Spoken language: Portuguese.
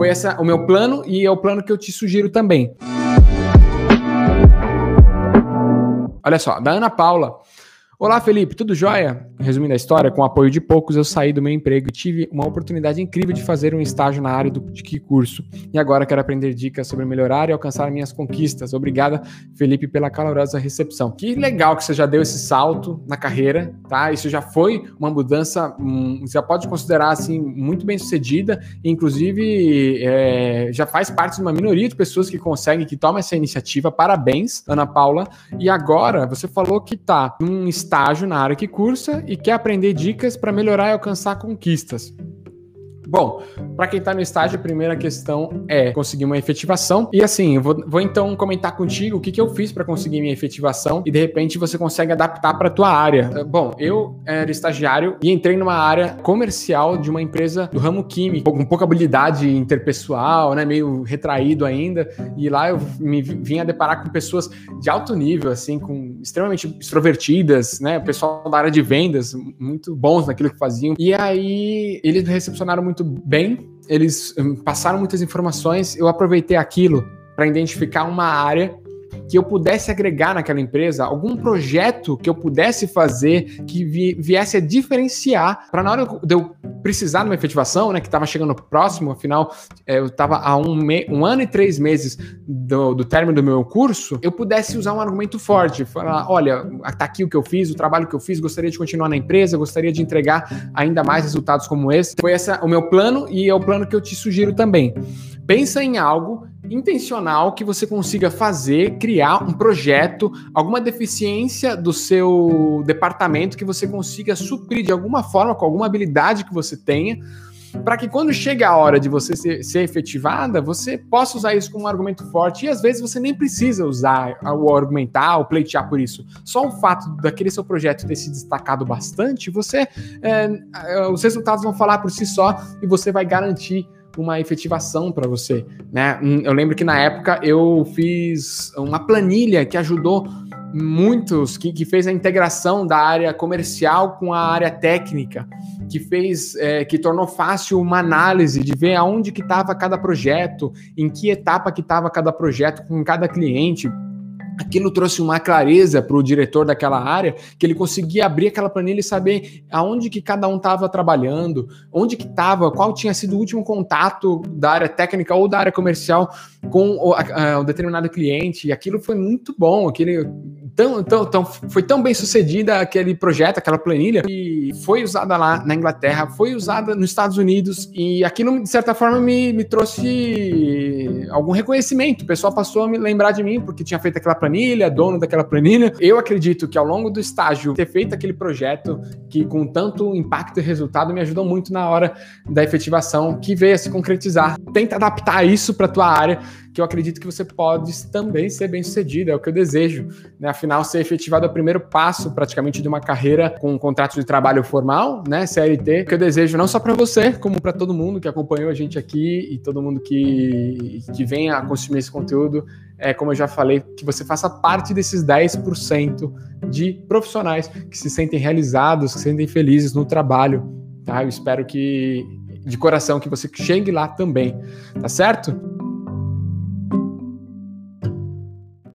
Foi essa o meu plano e é o plano que eu te sugiro também. Olha só, da Ana Paula. Olá, Felipe, tudo jóia? Resumindo a história, com o apoio de poucos, eu saí do meu emprego e tive uma oportunidade incrível de fazer um estágio na área do, que curso. E agora quero aprender dicas sobre melhorar e alcançar minhas conquistas. Obrigada, Felipe, pela calorosa recepção. Que legal que você já deu esse salto na carreira, tá? Isso já foi uma mudança, hum, você já pode considerar assim muito bem sucedida. Inclusive, é, já faz parte de uma minoria de pessoas que conseguem, que tomam essa iniciativa. Parabéns, Ana Paula. E agora, você falou que tá num estágio estágio na área que cursa e quer aprender dicas para melhorar e alcançar conquistas. Bom, para quem está no estágio, a primeira questão é conseguir uma efetivação. E assim, eu vou, vou então comentar contigo o que, que eu fiz para conseguir minha efetivação e de repente você consegue adaptar para tua área. Eh, bom, eu era estagiário e entrei numa área comercial de uma empresa do ramo químico, com pouca habilidade interpessoal, né, meio retraído ainda. E lá eu me vinha deparar com pessoas de alto nível, assim, com extremamente extrovertidas, né, pessoal da área de vendas, muito bons naquilo que faziam. E aí eles recepcionaram muito muito bem, eles hum, passaram muitas informações, eu aproveitei aquilo para identificar uma área que eu pudesse agregar naquela empresa, algum projeto que eu pudesse fazer que viesse a diferenciar, para na hora de eu precisar de uma efetivação, né, que estava chegando próximo, afinal, é, eu estava há um, um, ano e três meses do, do término do meu curso, eu pudesse usar um argumento forte, falar, olha, tá aqui o que eu fiz, o trabalho que eu fiz, gostaria de continuar na empresa, gostaria de entregar ainda mais resultados como esse. Foi essa o meu plano e é o plano que eu te sugiro também. Pensa em algo intencional que você consiga fazer, criar um projeto, alguma deficiência do seu departamento que você consiga suprir de alguma forma, com alguma habilidade que você tenha, para que quando chegue a hora de você ser, ser, efetivada, você possa usar isso como um argumento forte. E às vezes você nem precisa usar o argumentar ou pleitear por isso. Só o fato daquele seu projeto ter se destacado bastante, você é, os resultados vão falar por si só e você vai garantir uma efetivação para você, né? Hum, eu lembro que na época eu fiz uma planilha que ajudou muitos, que, que fez a integração da área comercial com a área técnica, que fez, é, que tornou fácil uma análise de ver aonde que estava cada projeto, em que etapa que estava cada projeto com cada cliente, aquilo trouxe uma clareza para o diretor daquela área, que ele conseguia abrir aquela planilha e saber aonde que cada um estava trabalhando, onde que estava, qual tinha sido o último contato da área técnica ou da área comercial com o, a, a, o determinado cliente. E aquilo foi muito bom, aquele tão, tão, tão, foi tão bem sucedida aquele projeto, aquela planilha, e foi usada lá na Inglaterra, foi usada nos Estados Unidos, e aquilo, de certa forma, me, me trouxe algum reconhecimento. O pessoal passou a me lembrar de mim, porque tinha feito aquela planilha, dono daquela planilha. Eu acredito que ao longo do estágio, ter feito aquele projeto que com tanto impacto e resultado me ajudou muito na hora da efetivação que veio a se concretizar. Tenta adaptar isso para tua área que eu acredito que você pode também ser bem sucedido, é o que eu desejo. Né? Afinal, ser efetivado é o primeiro passo praticamente de uma carreira com um contrato de trabalho formal, né? CLT, que eu desejo não só para você, como para todo mundo que acompanhou a gente aqui e todo mundo que, que vem a consumir esse conteúdo. É, como eu já falei, que você faça parte desses 10% de profissionais que se sentem realizados, que se sentem felizes no trabalho. Tá? Eu espero que, de coração, que você chegue lá também, tá certo?